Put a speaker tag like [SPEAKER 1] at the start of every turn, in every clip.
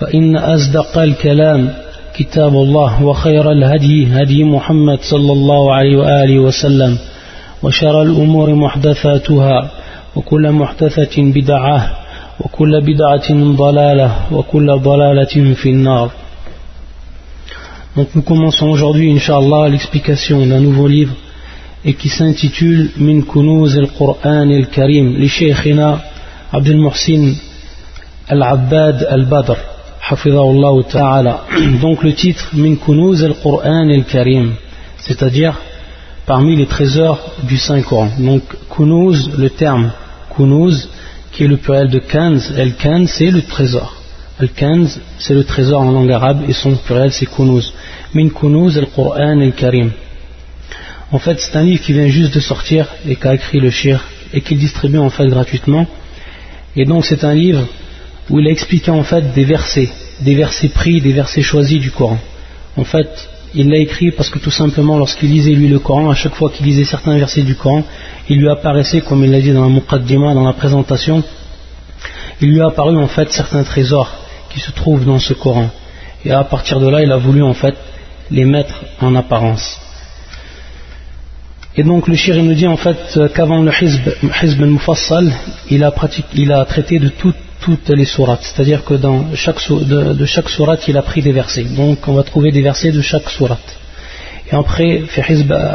[SPEAKER 1] فإن أصدق الكلام كتاب الله وخير الهدي هدي محمد صلى الله عليه وآله وسلم وشر الأمور محدثاتها وكل محدثة بدعة وكل بدعة ضلالة وكل ضلالة في النار Donc nous commençons aujourd'hui, Inch'Allah, l'explication d'un nouveau livre et qui s'intitule Min Kunuz al-Qur'an al-Karim, li Shaykhina Abdul Muhsin al-Abbad al-Badr. Donc le titre Min Kunuz al-Qur'an al-Karim, c'est-à-dire parmi les trésors du Saint-Coran. Donc Kunuz, le terme Kunuz, qui est le pluriel de Kanz, El-Kanz c'est le trésor. El-Kanz c'est le trésor en langue arabe et son pluriel c'est Kunuz. Min Kunuz al-Qur'an al-Karim. En fait c'est un livre qui vient juste de sortir et qu'a écrit le shir et qu'il distribue en fait gratuitement. Et donc c'est un livre où il a expliqué en fait des versets, des versets pris, des versets choisis du Coran. En fait, il l'a écrit parce que tout simplement, lorsqu'il lisait lui le Coran, à chaque fois qu'il lisait certains versets du Coran, il lui apparaissait, comme il l'a dit dans la Muqaddima, dans la présentation, il lui a en fait certains trésors qui se trouvent dans ce Coran. Et à partir de là, il a voulu en fait les mettre en apparence. Et donc le shir nous dit en fait qu'avant le Hizb, al-Mufassal, il a, il a traité de toutes les sourates, c'est-à-dire que dans chaque, de, chaque sourate il a pris des versets, donc on va trouver des versets de chaque sourate. Et après,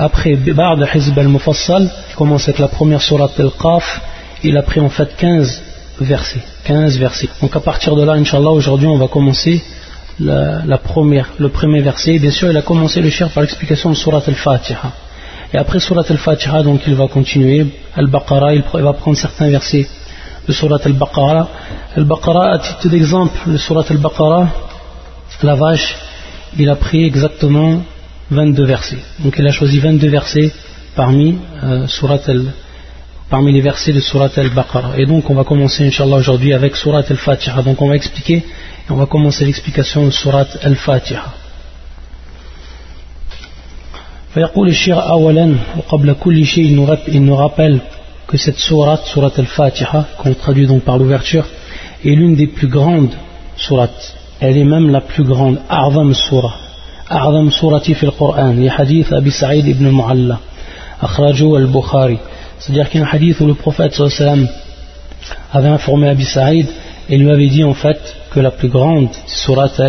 [SPEAKER 1] après Ba'd Hizb al-Mufassal, qui commence avec la première sourate al-Qaf, il a pris en fait 15 versets, 15 versets. Donc à partir de là, Inch'Allah, aujourd'hui on va commencer la, la, première, le premier verset. Bien sûr, il a commencé le cher par l'explication de surat al-Fatiha. Et après surat al-Fatiha, donc il va continuer, al-Baqarah, il va prendre certains versets de Surat al-Baqarah. Al-Baqarah, à titre d'exemple, le Surat al-Baqarah, la vache, il a pris exactement 22 versets. Donc il a choisi 22 versets parmi, euh, surat parmi les versets de Surat al-Baqarah. Et donc on va commencer, Inch'Allah, aujourd'hui avec Surat al-Fatiha. Donc on va expliquer, et on va commencer l'explication de Surat al-Fatiha. فيقول الشيخ أولا وقبل كل شيء il nous rappelle que cette sourate, sourate al-Fatiha, qu'on traduit donc par l'ouverture, est l'une des plus grandes sourates. Elle est même la plus grande, A'zam surah. A'zam surati fil Qur'an. Il y a hadith Abi Sa'id ibn al-Mu'alla, Akhraju al-Bukhari. C'est-à-dire qu'il y a un hadith où le prophète sallam avait informé Abi Sa'id et lui avait dit en fait que la plus grande sourate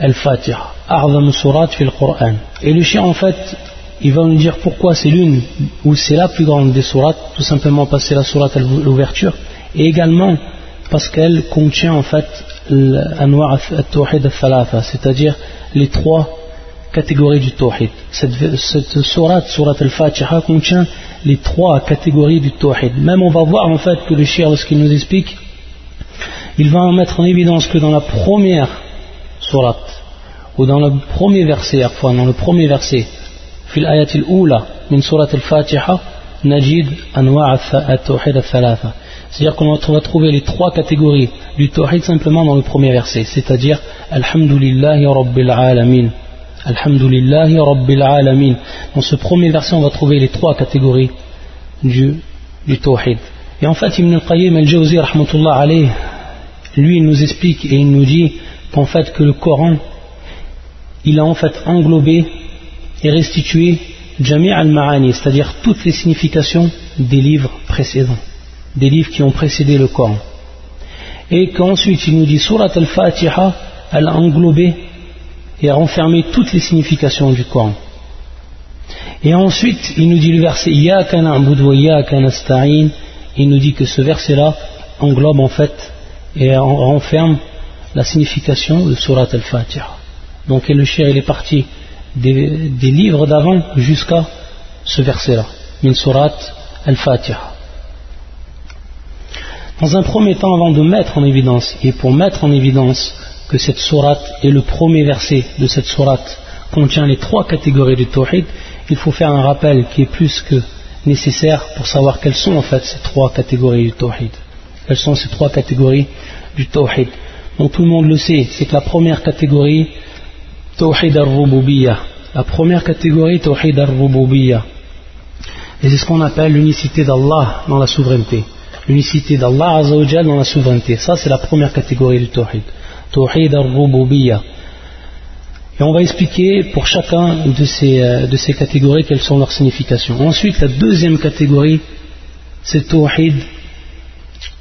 [SPEAKER 1] al-Fatiha. A'zam surat fil Qur'an. Et le chien en fait il va nous dire pourquoi c'est l'une ou c'est la plus grande des sourates, tout simplement parce que c'est la sourate à l'ouverture, et également parce qu'elle contient en fait l'anwa' al-tawhid al c'est-à-dire les trois catégories du tawhid. Cette, cette sourate, sourate al-Fatiha, contient les trois catégories du tawhid. Même on va voir en fait que le shir, lorsqu'il nous explique, il va en mettre en évidence que dans la première sourate, ou dans le premier verset, fois dans le premier verset, في الآية الأولى من سورة الفاتحة نجد أنواع التوحيد الثلاثة c'est-à-dire qu'on va trouver les trois catégories du tawhid simplement dans le premier verset c'est-à-dire Alhamdulillahi Rabbil Alamin Alhamdulillahi Rabbil Alamin dans ce premier verset on va trouver les trois catégories du du tawhid. Et en fait, Ibn al-Qayyim al-Jawzi, lui, il nous explique et il nous dit qu'en fait, que le Coran, il a en fait englobé et restitué Jami' al-Ma'ani, c'est-à-dire toutes les significations des livres précédents, des livres qui ont précédé le Coran. Et qu'ensuite, il nous dit Surat al-Fatiha, elle a englobé et a renfermé toutes les significations du Coran. Et ensuite, il nous dit le verset Ya nasta'in, il nous dit que ce verset-là englobe en fait et renferme la signification de Surat al-Fatiha. Donc le cher il est parti des, livres d'avant jusqu'à ce verset-là, min Surat al-Fatiha. Dans un premier temps, avant de mettre en évidence, et pour mettre en évidence que cette sourate et le premier verset de cette sourate contient les trois catégories du tawhid, il faut faire un rappel qui est plus que nécessaire pour savoir quelles sont en fait ces trois catégories du tawhid. Quelles sont ces trois catégories du tawhid? Donc tout le monde le sait, c'est que la première catégorie, tawhid al-rububiyya. La première catégorie, tawhid al-rububiyya. Et c'est ce qu'on appelle l'unicité d'Allah dans la souveraineté. L'unicité d'Allah Azzawajal dans la souveraineté. Ça, c'est la première catégorie du tawhid. Tawhid al-rububiyya. Et on va expliquer pour chacun de ces, euh, de ces catégories quelles sont leurs significations. Ensuite, la deuxième catégorie, c'est Tawhid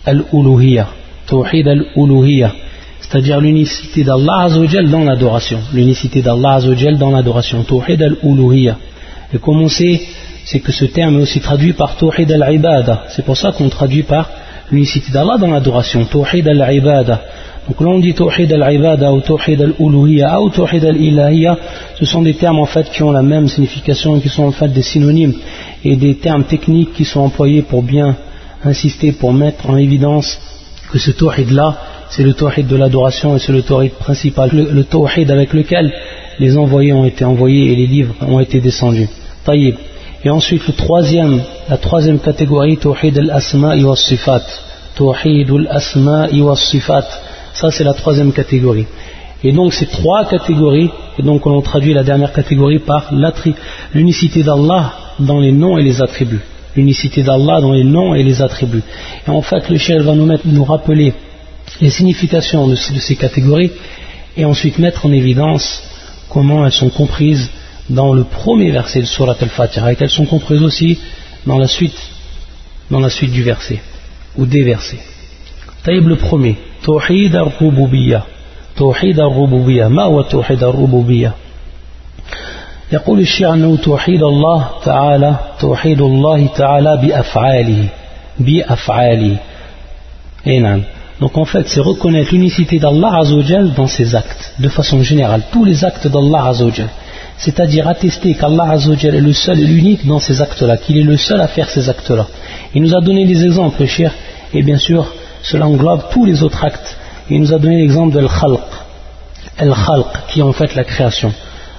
[SPEAKER 1] al-Uluhiyya. Tawhid al-Uluhiyya. C'est-à-dire l'unicité d'Allah Azzawajal dans l'adoration. L'unicité d'Allah dans l'adoration. Tawhid al-Uluhiyya. Et comme on sait, c'est que ce terme est aussi traduit par Tawhid al-Ibada. C'est pour ça qu'on traduit par l'unicité d'Allah dans l'adoration. Tawhid al-Ibada. Donc là on dit Tawhid al-Ibada ou Tawhid al-Uluhiyya ou Tawhid al-Ilahiyya, ce sont des termes en fait qui ont la même signification, qui sont en fait des synonymes et des termes techniques qui sont employés pour bien insister, pour mettre en évidence que ce Tawhid là, c'est le Tawhid de l'adoration et c'est le Tawhid principal, le, Tawhid avec lequel les envoyés ont été envoyés et les livres ont été descendus. Taïb. Et ensuite le troisième, la troisième catégorie, Tawhid al-Asma'i wa sifat. Tawhid al-Asma'i wa sifat ça, c'est la troisième catégorie. Et donc, ces trois catégories, et donc on traduit la dernière catégorie par l'unicité d'Allah dans les noms et les attributs. L'unicité d'Allah dans les noms et les attributs. Et en fait, le chef va nous, mettre, nous rappeler les significations de ces, catégories et ensuite mettre en évidence comment elles sont comprises dans le premier verset de Surat al-Fatiha et qu'elles sont comprises aussi dans la suite, dans la suite du verset ou des versets. Taïb le premier. توحيد الربوبية توحيد الربوبية ما هو توحيد الربوبية يقول الشيعة أنه توحيد الله تعالى توحيد الله تعالى بأفعاله بأفعاله أي نعم donc en fait, c'est reconnaître l'unicité d'Allah Azzawajal dans ses actes, de façon générale, tous les actes d'Allah Azzawajal. C'est-à-dire attester qu'Allah Azzawajal est le seul et l'unique dans ces actes-là, qu'il est le seul à faire ces actes-là. Il nous a donné des exemples, cher, et bien sûr, cela englobe tous les autres actes. Il nous a donné l'exemple de l'khalq, qui est en fait la création.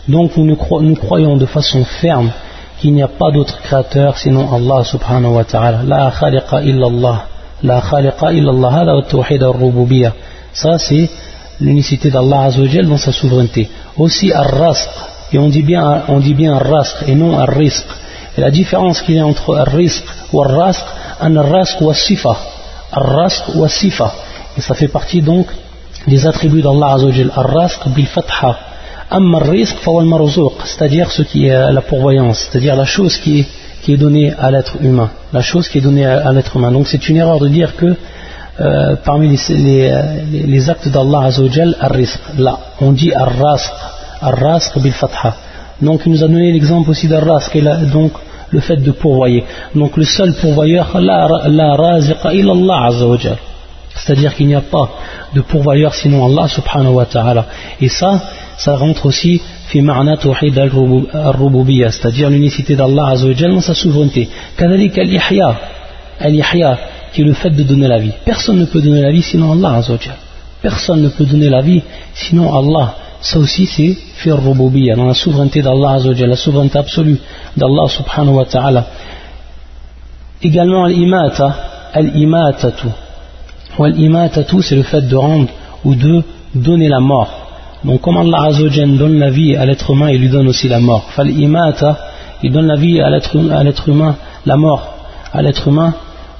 [SPEAKER 1] Donc nous, nous croyons de façon ferme qu'il n'y a pas d'autre créateur sinon Allah subhanahu wa ta'ala. La khaliqa illallah. La khaliqa illallah. Wa tawhid al-rububiyya. Ça c'est l'unicité d'Allah azawajal dans sa souveraineté. Aussi ar-rasq. Et on dit bien, on dit bien ar-rasq et non ar-risq. Et la différence qu'il y a entre ar-risq ou ar-rasq, an ar-rasq wa sifa ar-rasq wa sifa. Et ça fait partie donc des attributs d'Allah Azzawajal. Ar-rasq bil fatha. Amma ar-rizq fa marzuq, c'est-à-dire ce qui est la pourvoyance, c'est-à-dire la chose qui est, qui est donnée à l'être humain. La chose qui est donnée à, l'être humain. Donc c'est une erreur de dire que euh, parmi les, les, les actes d'Allah Azzawajal. Là, on dit ar-rasq. Ar-rasq bil fatha. Donc il nous a donné l'exemple aussi d'ar-rasq. Donc le fait de pourvoyer. Donc le seul pourvoyeur, la raziqa illallah azza C'est-à-dire qu'il n'y a pas de pourvoyeur sinon Allah subhanahu wa ta'ala. Et ça, ça rentre aussi fi ma'na tawhid al-rububiyya, c'est-à-dire l'unicité d'Allah dans sa souveraineté. Kadalik al-ihya, al-ihya, qui est le fait de donner la vie. Personne ne peut donner la vie sinon Allah Personne ne peut donner la vie sinon Allah ça aussi c'est fir rububiyya, dans la souveraineté d'Allah la souveraineté absolue d'Allah subhanahu wa ta'ala. Également al-imata, al-imatatu. Al-imatatu c'est le fait de rendre ou de donner la mort. Donc comme Allah Azzawajal donne la vie à l'être humain, il lui donne aussi la mort. Fal-imata, il donne la vie à l'être humain, la mort à l'être humain,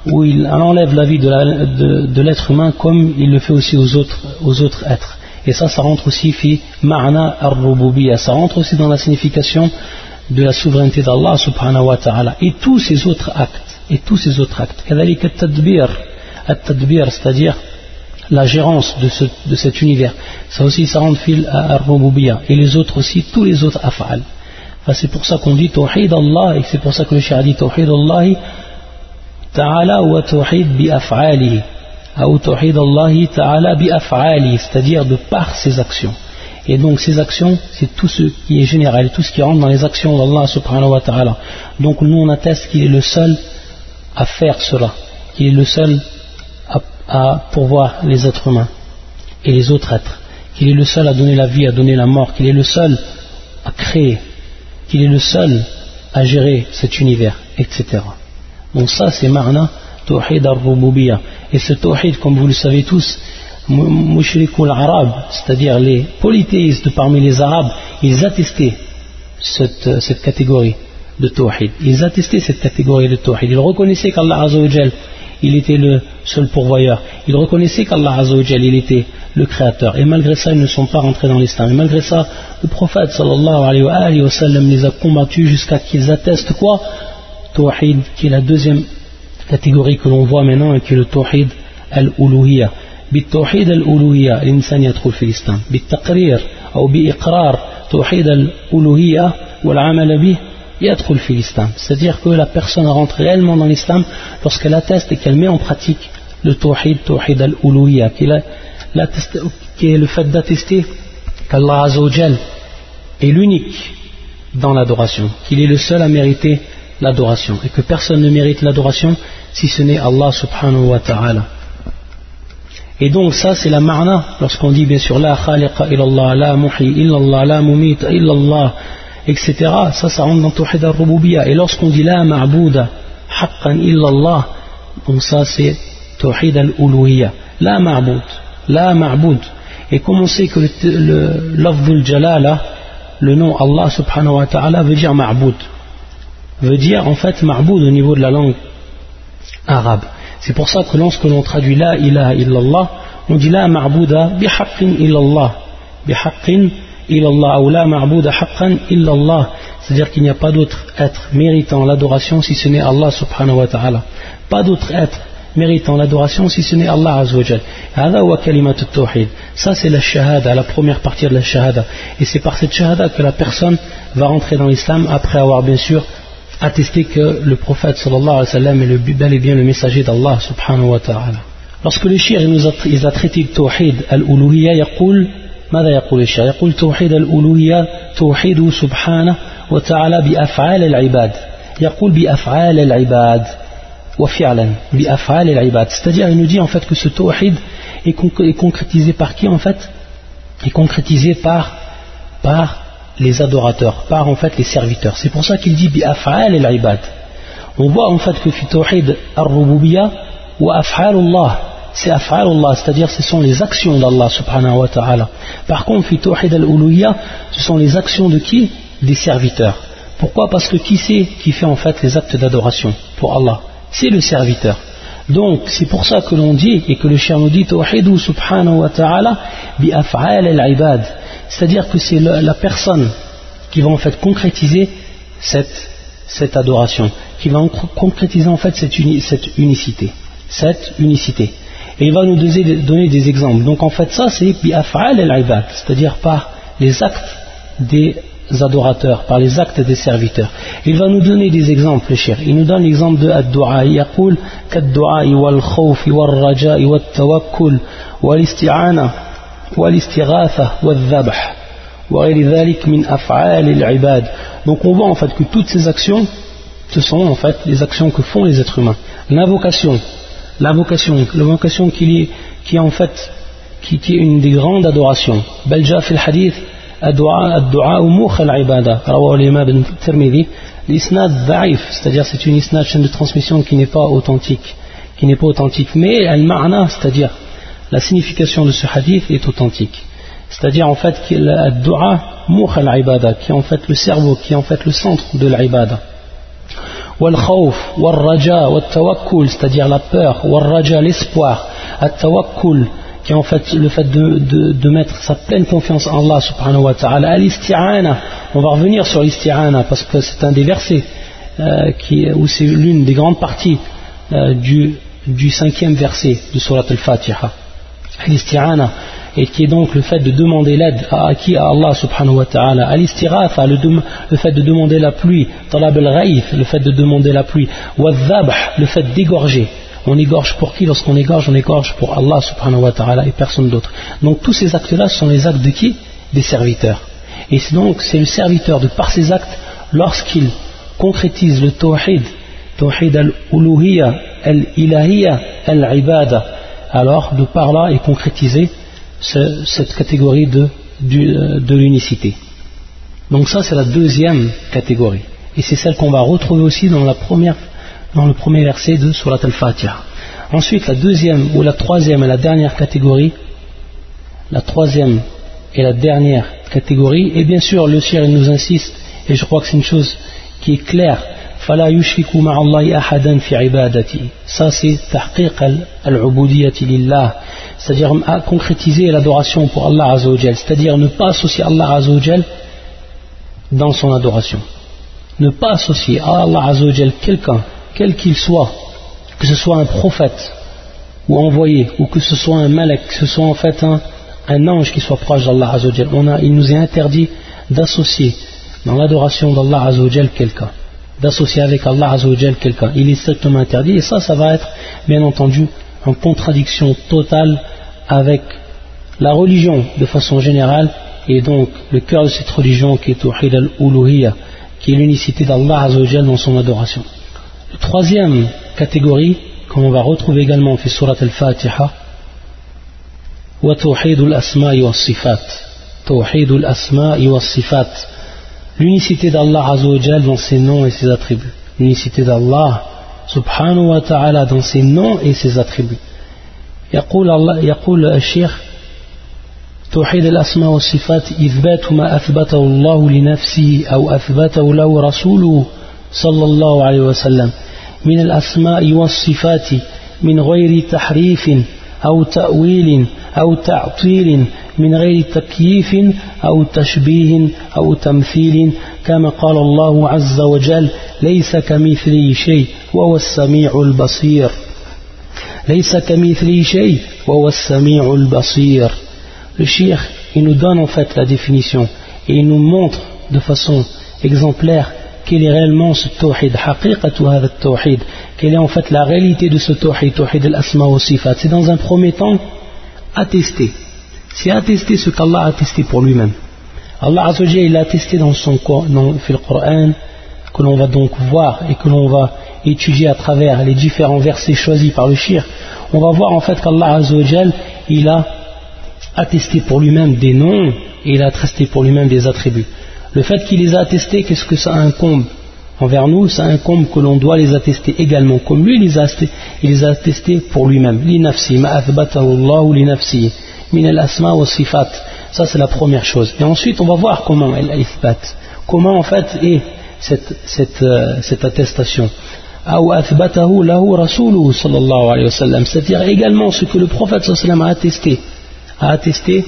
[SPEAKER 1] où il enlève la vie de l'être humain comme il le fait aussi aux autres, êtres. Et ça, ça rentre aussi fi ar ça rentre aussi dans la signification de la souveraineté d'Allah subhanahu wa ta'ala. Et tous ces autres actes, et tous ces autres actes. c'est-à-dire la gérance de, ce, de, cet univers. Ça aussi, ça rentre fil à ar Et les autres aussi, tous les autres af'al. Enfin, c'est pour ça qu'on dit Tawhid Allah, et c'est pour ça que le Cheikh a dit Tawhid Allah ta'ala wa Tawhid bi af'alihi. Ou Tawhid Allah ta'ala bi af'alihi, c'est-à-dire de par ses actions. Et donc ces actions, c'est tout ce qui est général, tout ce qui rentre dans les actions d'Allah subhanahu wa ta'ala. Donc nous on atteste qu'il est le seul à faire cela, qu'il est le seul à, pourvoir les êtres humains et les autres êtres, qu'il est le seul à donner la vie, à donner la mort, qu'il est le seul à créer, qu'il est le seul à gérer cet univers, etc. Donc ça c'est marna tawhid al-rububiyya. Et ce tawhid, comme vous le savez tous, mushrikul arab, c'est-à-dire les polythéistes parmi les arabes, ils attestaient cette, cette catégorie de tawhid. Ils attestaient cette catégorie de tawhid. Ils reconnaissaient qu'Allah Azzawajal, il était le seul pourvoyeur. Ils reconnaissaient qu'Allah Azzawajal, il était le créateur. Et malgré ça, ils ne sont pas rentrés dans l'islam. Et malgré ça, le prophète sallallahu alayhi wa sallam les a combattus jusqu'à qu'ils attestent quoi Tawhid, qui est la deuxième catégorie que l'on voit maintenant et qui est le tawhid al-uluhiyya. بالتوحيد الألوهية الإنسان يدخل في الإسلام بالتقرير أو بإقرار توحيد الألوهية والعمل به Yadkhul fil islam. C'est-à-dire que la personne rentre réellement dans l'islam lorsqu'elle atteste et qu'elle met en pratique le tawhid, tawhid al-uluhiyya, qui est le fait d'attester qu'Allah Azzawajal est l'unique dans l'adoration, qu'il est le seul à mériter l'adoration et que personne ne mérite l'adoration si ce n'est Allah subhanahu wa ta'ala. Et donc ça c'est la marna lorsqu'on dit bien sûr la khaliqa illallah, la muhi illallah, la mu'mit illallah, etc. Ça ça rentre dans Tawhid al-Rububiyya. Et lorsqu'on dit la ma'bouda haqqan illallah, donc ça c'est Tawhid al-Uluhiyya. La ma'boud, la ma'boud. Et comme on sait que le lafdul jalala, le nom Allah subhanahu wa ta'ala veut dire ma'boud. Veut dire en fait ma'boud au niveau de la langue arabe. C'est pour ça que lorsque l'on traduit la ilaha illallah, on dit la ma'bouda bihaqqin illallah. Bihaqqin illallah illallah ou la haqqan illallah. C'est-à-dire qu'il n'y a pas d'autre être méritant l'adoration si ce n'est Allah subhanahu wa ta'ala. Pas d'autre être méritant l'adoration si ce n'est Allah azwajal. Ça c'est la shahada, la première partie de la shahada. Et c'est par cette shahada que la personne va rentrer dans l'islam après avoir bien sûr attesté que le prophète sallallahu alayhi wa sallam est le, bel et bien le messager d'Allah subhanahu wa ta'ala. Lorsque le shir il a traité le tawhid, al-uluhiyya, il ماذا يقول الشيخ؟ يقول توحيد الألوهية توحيد سبحانه وتعالى بأفعال العباد يقول بأفعال العباد وفعلا بأفعال العباد c'est-à-dire il nous dit en fait que ce tawhid est concrétisé par qui en fait est concrétisé par par les adorateurs, par en fait les serviteurs. C'est pour ça qu'il dit bi af'al al-ibad. On voit en fait que fi tawhid ar-rububiyya wa af'alullah, c'est af'alullah, c'est-à-dire ce sont les actions d'Allah subhanahu wa ta'ala. Par contre fi al-uluhiyya, ce sont les actions de qui? Des serviteurs. Pourquoi? Parce que qui c'est qui fait en fait les actes d'adoration pour Allah? C'est le serviteur. Donc c'est pour ça que l'on dit et que le chien nous dit tawhidu subhanahu wa ta'ala bi al-ibad c'est-à-dire que c'est la personne qui va en fait concrétiser cette, adoration, qui va concrétiser en fait cette, unicité, cette unicité. Et il va nous donner des exemples. Donc en fait, ça c'est bi'af'al al-ibad, c'est-à-dire par les actes des adorateurs, par les actes des serviteurs. Il va nous donner des exemples, le cher. Il nous donne l'exemple de ad-du'a. Il dit kad-du'a wal khawf wal raja wal tawakkul wal isti'ana wal istighatha wal dhabh. Donc on voit en fait que toutes ces actions, ce sont en fait les actions que font les êtres humains. L'invocation, l'invocation l'invocation qui est, qui est en fait qui, qui est une des grandes adorations بل جاء في الحديث الدعاء الدعاء مخ العبادة رواه الإمام ابن الترمذي l'isnad ضعيف c'est-à-dire c'est une isnad chaîne de transmission qui n'est pas authentique qui n'est pas authentique mais al-ma'na c'est-à-dire la signification de ce hadith est authentique. C'est-à-dire en fait qu'il a dua al-ibada, qui est en fait le cerveau, qui est en fait le centre de l'ibada. wal khawf, wal raja, wal tawakkul, c'est-à-dire la peur, wal raja, l'espoir, tawakkul, qui est en fait le fait de, mettre sa pleine confiance en Allah subhanahu wa ta'ala. Al-isti'ana, on va revenir sur l'isti'ana parce que c'est un des versets euh, où c'est l'une des grandes parties euh, du, cinquième verset de Surat al-Fatiha. Et qui est donc le fait de demander l'aide à qui À Allah subhanahu wa ta'ala. Al-istiratha, le, le, fait de demander la pluie. Talab al le fait de demander la pluie. Wa le fait d'égorger. On égorge pour qui Lorsqu'on égorge, on égorge pour Allah subhanahu wa ta'ala et personne d'autre. Donc tous ces actes-là sont les actes de qui? Des serviteurs. Et donc c'est le serviteur de par ses actes, lorsqu'il concrétise le tawhid, tawhid al-uluhiyya, al-ilahiyya, al-ibada, alors de par là est concrétisé cette catégorie de, euh, de l'unicité. Donc ça c'est la deuxième catégorie. Et c'est celle qu'on va retrouver aussi dans, la première, dans le premier verset de Surat al-Fatiha. Ensuite la deuxième ou la troisième et la dernière catégorie, la troisième et la dernière catégorie, et bien sûr le ciel nous insiste, et je crois que c'est une chose qui est claire فلا يشرك مع الله أحدا في عبادته ça c'est تحقيق العبودية لله c'est-à-dire à concrétiser l'adoration pour Allah Azzawajal c'est-à-dire ne pas associer Allah Azzawajal dans son adoration ne pas associer à Allah Azzawajal quelqu'un quel qu'il soit que ce soit un prophète ou envoyé ou que ce soit un malek que ce soit en fait un, ange qui soit proche d'Allah Azzawajal il nous est interdit d'associer dans l'adoration d'Allah Azzawajal quelqu'un d'associer avec Allah Azzawajal quelqu'un. Il est strictement interdit et ça, ça va être bien entendu en contradiction totale avec la religion de façon générale et donc le cœur de cette religion qui est Tawhid al-Uluhiyya, qui est l'unicité d'Allah dans son adoration. La troisième catégorie, comme on va retrouver également dans Surat al-Fatiha, wa Tawhid al-Asma'i wa Sifat. Tawhid al-Asma'i wa Sifat l'unicité d'Allah dans ses noms et ses attributs. L'unicité d'Allah wa ta'ala dans ses noms et ses attributs. يقول الله يقول الشيخ توحيد الأسماء والصفات إثبات ما أثبته الله لنفسه أو أثبته له رسوله صلى الله عليه وسلم من الأسماء والصفات من غير تحريف أو تأويل أو تعطيل من غير تكييف أو تشبيه أو تمثيل كما قال الله عز وجل ليس كمثله شيء وهو السميع البصير. ليس كمثله شيء وهو السميع البصير. Le shir, il nous donne en fait la définition et il nous montre de façon exemplaire quel est réellement ce tawhid, quelle est en fait la réalité de ce tawhid, tawhid al-asma wa sifat. C'est dans un premier temps attester c'est attester ce qu'Allah a attesté pour lui-même. Allah il a attesté dans son dans, le Coran, que l'on va donc voir et que l'on va étudier à travers les différents versets choisis par le shir, on va voir en fait qu'Allah il a attesté pour lui-même des noms et il a attesté pour lui-même des attributs. Le fait qu'il les a attestés, qu'est-ce que ça incombe envers nous? Ça incombe que l'on doit les attester également, comme lui il les a, il les a attestés pour lui-même. Ça c'est la première chose. Et ensuite on va voir comment elle ithbat. Comment en fait est cette, cette, euh, cette attestation. C'est-à-dire également ce que le prophète a attesté, a attesté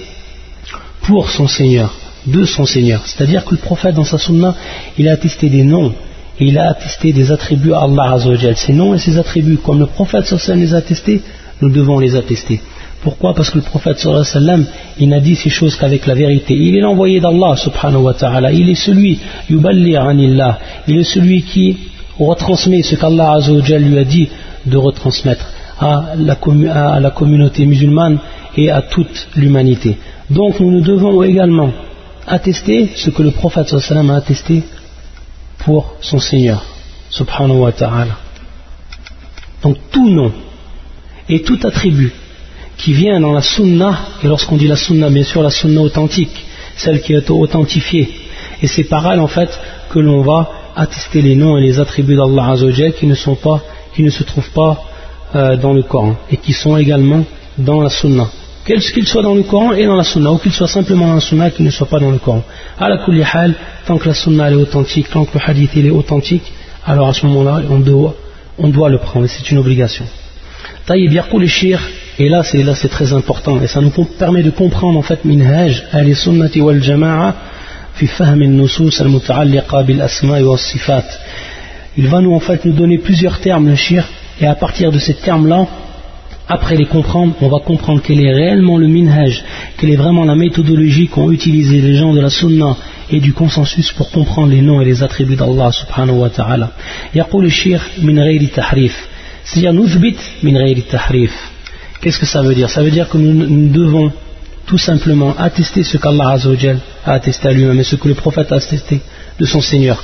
[SPEAKER 1] pour son Seigneur, de son Seigneur. C'est-à-dire que le prophète dans sa sunna, il a attesté des noms, et il a attesté des attributs à Allah Azzawajal. Ces noms et ces attributs, comme le prophète les a attestés, nous devons les attester. Pourquoi? Parce que le prophète sallam, il n'a dit ces choses qu'avec la vérité. Il est l'envoyé d'Allah subhanahu wa ta'ala. Il est celui, anillah. Il est celui qui retransmet ce qu'Allah lui a dit de retransmettre à la, à la communauté musulmane et à toute l'humanité. Donc nous, nous devons également attester ce que le prophète sallam a attesté pour son Seigneur subhanahu wa ta'ala. Donc tout nom et tout attribut qui vient dans la sunna, et lorsqu'on dit la sunna, bien sûr la sunna authentique, celle qui est authentifiée. Et c'est par elle en fait que l'on va attester les noms et les attributs d'Allah Azzawajal qui ne sont pas, qui ne se trouvent pas euh, dans le Coran et qui sont également dans la sunna. Qu'ils soient dans le Coran et dans la sunna, ou qu'ils soient simplement dans la sunna et qu'ils ne soient pas dans le Coran. À la hal, tant que la sunna est authentique, tant que le hadith est authentique, alors à ce moment-là, on doit, le prendre, c'est une obligation. Taïb les shir, et là c'est là c'est très important, et ça nous permet de comprendre en fait minhaj al sunnati wal jama'a fi fahm al-nusus al-muta'alliqa bil asma' wa sifat. Il va nous en fait nous donner plusieurs termes le shir, et à partir de ces termes-là, après les comprendre, on va comprendre quel est réellement le minhaj, quelle est vraiment la méthodologie qu'ont utilisé les gens de la sunna et du consensus pour comprendre les noms et les attributs d'Allah subhanahu wa ta'ala. يقول الشيخ من غير تحريف c'est-à-dire نثبت من غير tahrif. qu'est-ce que ça veut dire ça veut dire que nous, devons tout simplement attester ce qu'Allah a attesté à lui-même et ce que le prophète a attesté de son Seigneur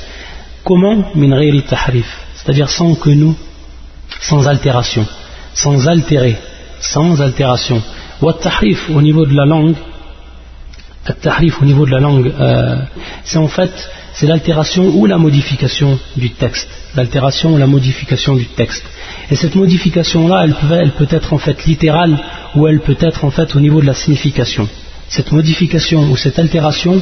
[SPEAKER 1] comment min غير tahrif c'est-à-dire sans que nous sans altération sans altérer sans altération wa tahrif au niveau de la langue tahrif au niveau de la langue, euh, c'est en fait c'est l'altération ou la modification du texte. L'altération ou la modification du texte. Et cette modification-là, elle peut être en fait littérale ou elle peut être en fait au niveau de la signification. Cette modification ou cette altération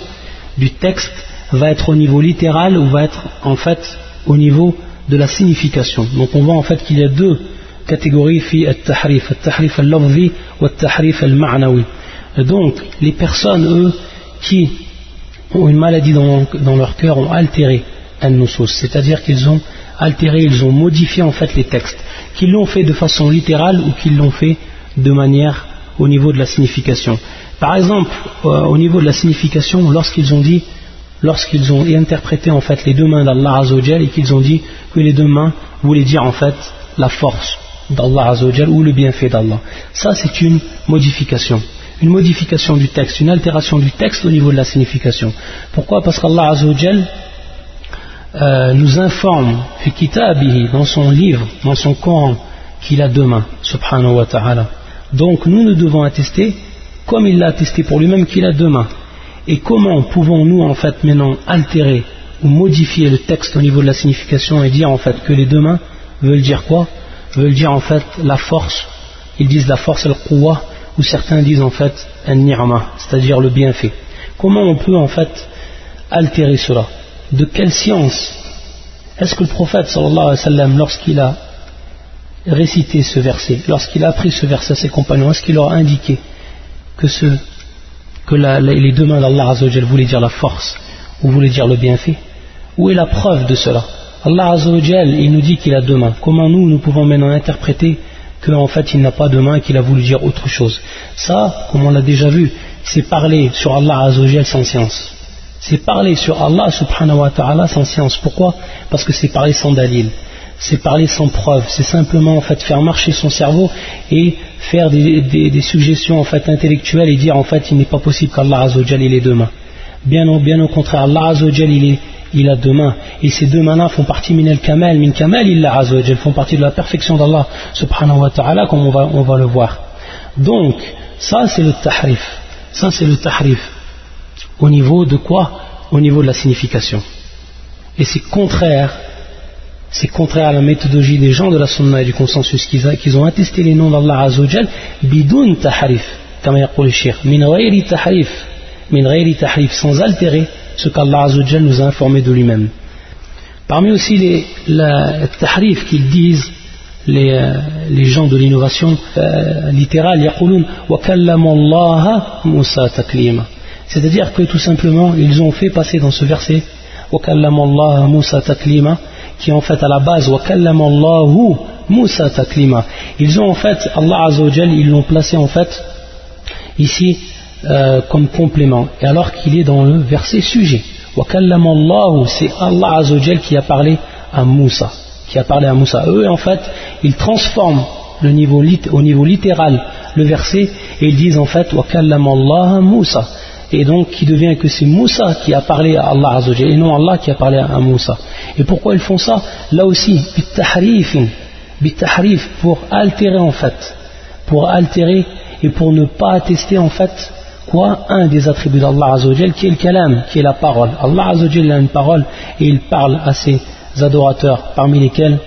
[SPEAKER 1] du texte va être au niveau littéral ou va être en fait au niveau de la signification. Donc on voit en fait qu'il y a deux catégories fi at-tahrif, at-tahrif al-lafzi ou at-tahrif al-ma'nawi. Donc, les personnes, eux, qui ont une maladie dans, leur cœur, ont altéré un nusus, c'est-à-dire qu'ils ont altéré, ils ont modifié en fait les textes, qu'ils l'ont fait de façon littérale ou qu'ils l'ont fait de manière au niveau de la signification. Par exemple, euh, au niveau de la signification, lorsqu'ils ont dit, lorsqu'ils ont interprété en fait les deux mains d'Allah Azzawajal et qu'ils ont dit que les deux mains voulaient dire en fait la force d'Allah Azzawajal ou le bienfait d'Allah. Ça, c'est une modification une modification du texte, une altération du texte au niveau de la signification. Pourquoi? Parce qu'Allah Azzawajal euh, nous informe dans son livre, dans son Coran, qu'il a deux mains, subhanahu wa ta'ala. Donc nous nous devons attester, comme il l'a attesté pour lui-même, qu'il a deux mains. Et comment pouvons-nous en fait maintenant altérer ou modifier le texte au niveau de la signification et dire en fait que les deux mains veulent dire quoi? Veulent dire en fait la force. Ils disent la force, le quwa, ou certains disent en fait un ni'ma, c'est-à-dire le bienfait. Comment on peut en fait altérer cela? De quelle science? Est-ce que le prophète sallallahu alayhi wa sallam, lorsqu'il a récité ce verset, lorsqu'il a appris ce verset à ses compagnons, est-ce qu'il leur a indiqué que les deux mains d'Allah voulaient dire la force ou voulaient dire le bienfait? Où est la preuve de cela? Allah il nous dit qu'il a deux mains. Comment nous, nous pouvons maintenant interpréter qu'en fait il n'a pas de main et qu'il a voulu dire autre chose? Ça, comme on l'a déjà vu, c'est parler sur Allah Azzawajal sans science. C'est parler sur Allah subhanahu wa ta'ala sans science. Pourquoi? Parce que c'est parler sans dalil. C'est parler sans preuve. C'est simplement en fait faire marcher son cerveau et faire des, suggestions en fait intellectuelles et dire en fait il n'est pas possible qu'Allah Azzawajal ait les deux mains. Bien au, bien au contraire, Allah Azzawajal il est il a deux mains. Et ces deux mains-là font partie min al-kamal, min kamal illa elles font partie de la perfection d'Allah subhanahu wa ta'ala, comme on va, le voir. Donc, ça c'est le tahrif. Ça c'est le tahrif. Au niveau de quoi? Au niveau de la signification. Et c'est contraire, c'est contraire à la méthodologie des gens de la sunna et du consensus qu'ils ont attesté les noms d'Allah azawajal, bidun tahrif, comme yaqul le shir, min tahrif, min tahrif, sans altérer ce qu'Allah Azzawajal nous a informé de lui-même. Parmi aussi les, la, tahrif qu'ils disent les, euh, les, gens de l'innovation euh, littérale, c'est-à-dire que tout simplement ils ont fait passer dans ce verset Musa taklima qui est en fait à la base Musa taklima ils ont en fait Allah Azzawajal ils l'ont placé en fait ici euh, comme complément, et alors qu'il est dans le verset sujet. C'est Allah Azzawajal qui a parlé à Moussa, qui a parlé à Moussa. Eux, en fait, ils transforment le niveau, au niveau littéral le verset et ils disent en fait Moussa. Et donc, qui devient que c'est Moussa qui a parlé à Allah Azzawajal et non Allah qui a parlé à Moussa. Et pourquoi ils font ça? Là aussi, pour altérer en fait, pour altérer et pour ne pas attester en fait quoi Un des attributs d'Allah Azzawajal qui est le kalam, qui est la parole? Allah Azzawajal a une parole et il parle à ses adorateurs parmi lesquels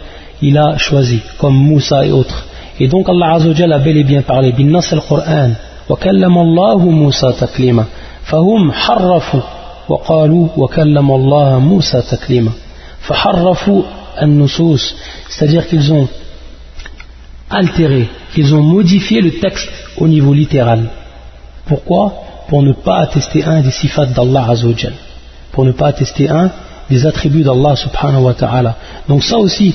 [SPEAKER 1] il a choisi, comme Moussa et autres. Et donc Allah Azzawajal a bel et bien parlé, bin nas al-Qur'an, wa kallam Allahu Moussa taklima, fahum harrafu wa qalu wa kallam Allah Moussa taklima, faharrafu an-nusus, c'est-à-dire qu'ils ont altéré, qu'ils ont modifié le texte au niveau littéral. Pourquoi Pour ne pas attester un des sifat d'Allah Azzawajal. Pour ne pas attester un des attributs d'Allah subhanahu wa ta'ala. Donc ça aussi,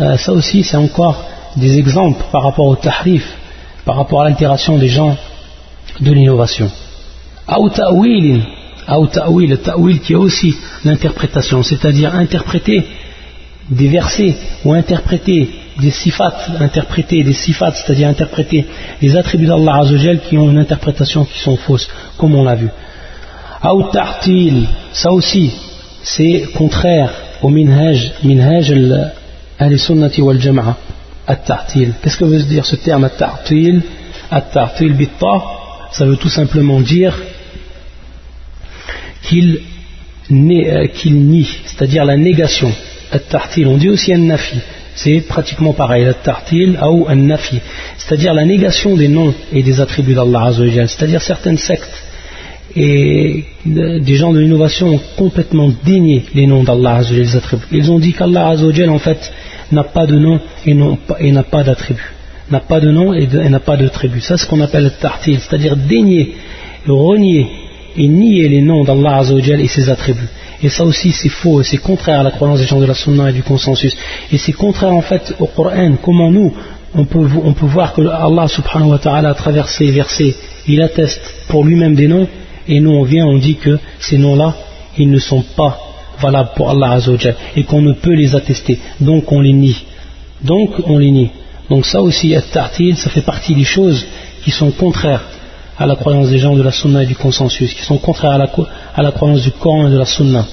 [SPEAKER 1] euh, ça aussi c'est encore des exemples par rapport au tahrif, par rapport à l'altération des gens de l'innovation. ta'wil, le ta'wil qui est aussi l'interprétation, c'est-à-dire interpréter des versets ou interpréter des sifats, interpréter des sifats, c'est-à-dire interpréter les attributs d'Allah Azzawajal qui ont une interprétation qui sont fausses, comme on l'a vu. ta'til, ça aussi, c'est contraire au minhaj, minhaj al-sunnati wal-jama'a, at-ta'til. Qu'est-ce que veut dire ce terme At-ta'til? Bitta, ça veut tout simplement dire qu'il euh, nie, c'est-à-dire la négation. At-ta'til, on dit aussi an-nafi c'est pratiquement pareil, tartil ou nafi, c'est-à-dire la négation des noms et des attributs d'Allah c'est-à-dire certaines sectes et des gens de l'innovation ont complètement dénié les noms d'Allah les attributs. Ils ont dit qu'Allah en fait n'a pas de nom et, n'a pas pas de. Ça, c'est ce qu'on appelle le tartil, c'est-à-dire dénier, renier et nier les noms d'Allah et ses attributs. Et ça aussi c'est faux, c'est contraire à la croyance des gens de la sunna et du consensus. Et c'est contraire en fait au Coran. Comment nous, on peut, voir que Allah subhanahu wa ta'ala à travers ces versets, il atteste pour lui-même des noms, et nous on vient, on dit que ces noms-là, ils ne sont pas valables pour Allah et qu'on ne peut les attester. Donc on les nie. Donc on les nie. Donc ça aussi, ça fait partie des choses qui sont contraires à la croyance des gens de la sunna et du consensus, qui sont contraires à la, à la croyance du Coran et de la sunna.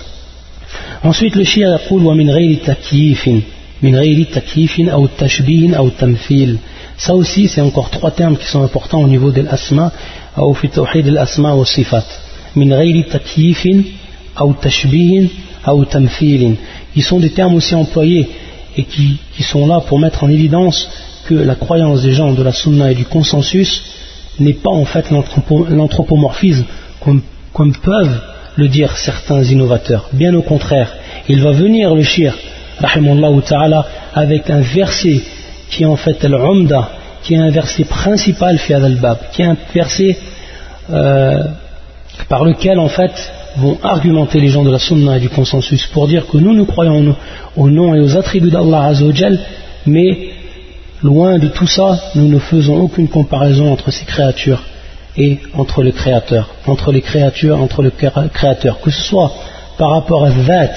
[SPEAKER 1] Ensuite, le shia min ghayri takyifin, min ghayri takyifin ou tashbihin ou tamthil. Ça aussi, c'est encore trois termes qui sont importants au niveau de l'asma tawhid al-asma wa sifat. Min ghayri takyifin ou tashbihin ou tamthil. Ils sont des termes aussi employés et qui, qui sont là pour mettre en évidence que la croyance des gens de la sunna et du consensus n'est pas en fait l'anthropomorphisme comme, peuvent le dire certains innovateurs. Bien au contraire, il va venir le shir, ta'ala, avec un verset qui est en fait al qui est un verset principal fi al-bab, qui est un verset euh, par lequel en fait vont argumenter les gens de la sunna et du consensus pour dire que nous nous croyons au nom et aux attributs d'Allah mais Loin de tout ça, nous ne faisons aucune comparaison entre ces créatures et entre le Créateur, entre les créatures, entre le Créateur, que ce soit par rapport à Zat,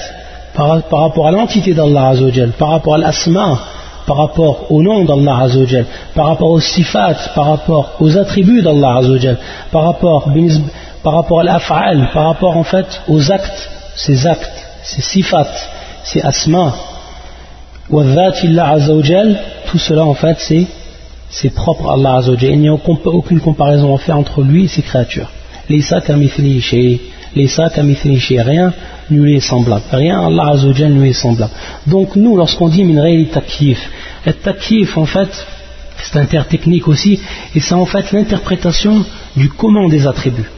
[SPEAKER 1] par, rapport à l'entité d'Allah Azzawajal, par rapport à l'asma, par rapport au nom d'Allah Azzawajal, par rapport aux sifat, par rapport aux attributs d'Allah Azzawajal, par rapport, par rapport à l'af'al, par rapport en fait aux actes, ces actes, ces sifat, ces asma, tout cela en fait c'est propre à Allah Azzawajal. Il n'y a aucune comparaison à faire entre lui et ses créatures. Laysa rien ne lui est semblable. Rien Allah Azzawajal ne lui est semblable. Donc nous, lorsqu'on dit min ghayri takif, le takif en fait, c'est un terme technique aussi, et c'est en fait l'interprétation du comment des attributs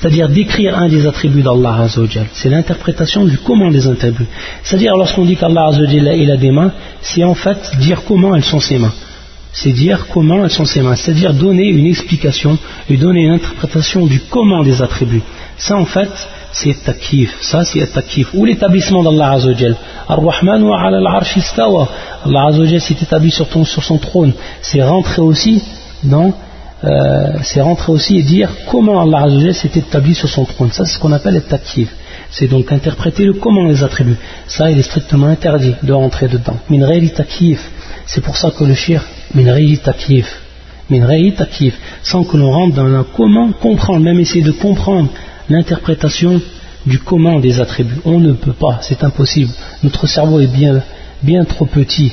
[SPEAKER 1] c'est-à-dire décrire un des attributs d'Allah Azzawajal. C'est l'interprétation du comment des attributs. C'est-à-dire lorsqu'on dit qu'Allah Azzawajal il a des mains, c'est en fait dire comment elles sont ses mains. C'est dire comment elles sont ses mains. C'est-à-dire donner une explication et donner une interprétation du comment des attributs. Ça en fait, c'est takif. Ça c'est takif. Ou l'établissement d'Allah Azzawajal. Ar-Rahman wa. Allah Azzawajal s'est établi sur, sur son trône. C'est rentré aussi dans euh, c'est rentrer aussi et dire comment Allah s'est établi sur son trône. Ça, c'est ce qu'on appelle le takif. C'est donc interpréter le comment les attributs. Ça, il est strictement interdit de rentrer dedans. Min takif. C'est pour ça que le shir, min takif. Min takif. Sans que l'on rentre dans le comment comprendre, même essayer de comprendre l'interprétation du comment des attributs. On ne peut pas, c'est impossible. Notre cerveau est bien, bien trop petit.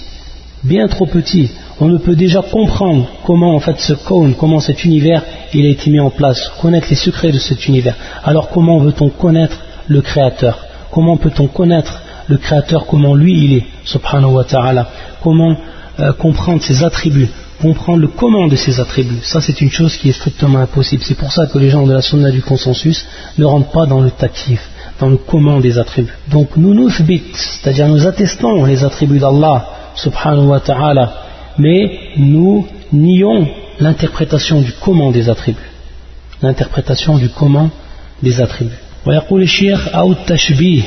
[SPEAKER 1] Bien trop petit on ne peut déjà comprendre comment en fait ce cône, comment cet univers il a été mis en place, connaître les secrets de cet univers. Alors comment veut-on connaître le Créateur? Comment peut-on connaître le Créateur, comment lui il est, subhanahu wa ta'ala? Comment euh, comprendre ses attributs? Comprendre le comment de ses attributs. Ça, c'est une chose qui est strictement impossible. C'est pour ça que les gens de la sunna du consensus ne rentrent pas dans le takif. dans le comment des attributs. Donc nous nous c'est-à-dire nous attestons les attributs d'Allah subhanahu wa ta'ala, mais nous nions l'interprétation du comment des attributs. L'interprétation du comment des attributs. ويقول الشيخ أو التشبيه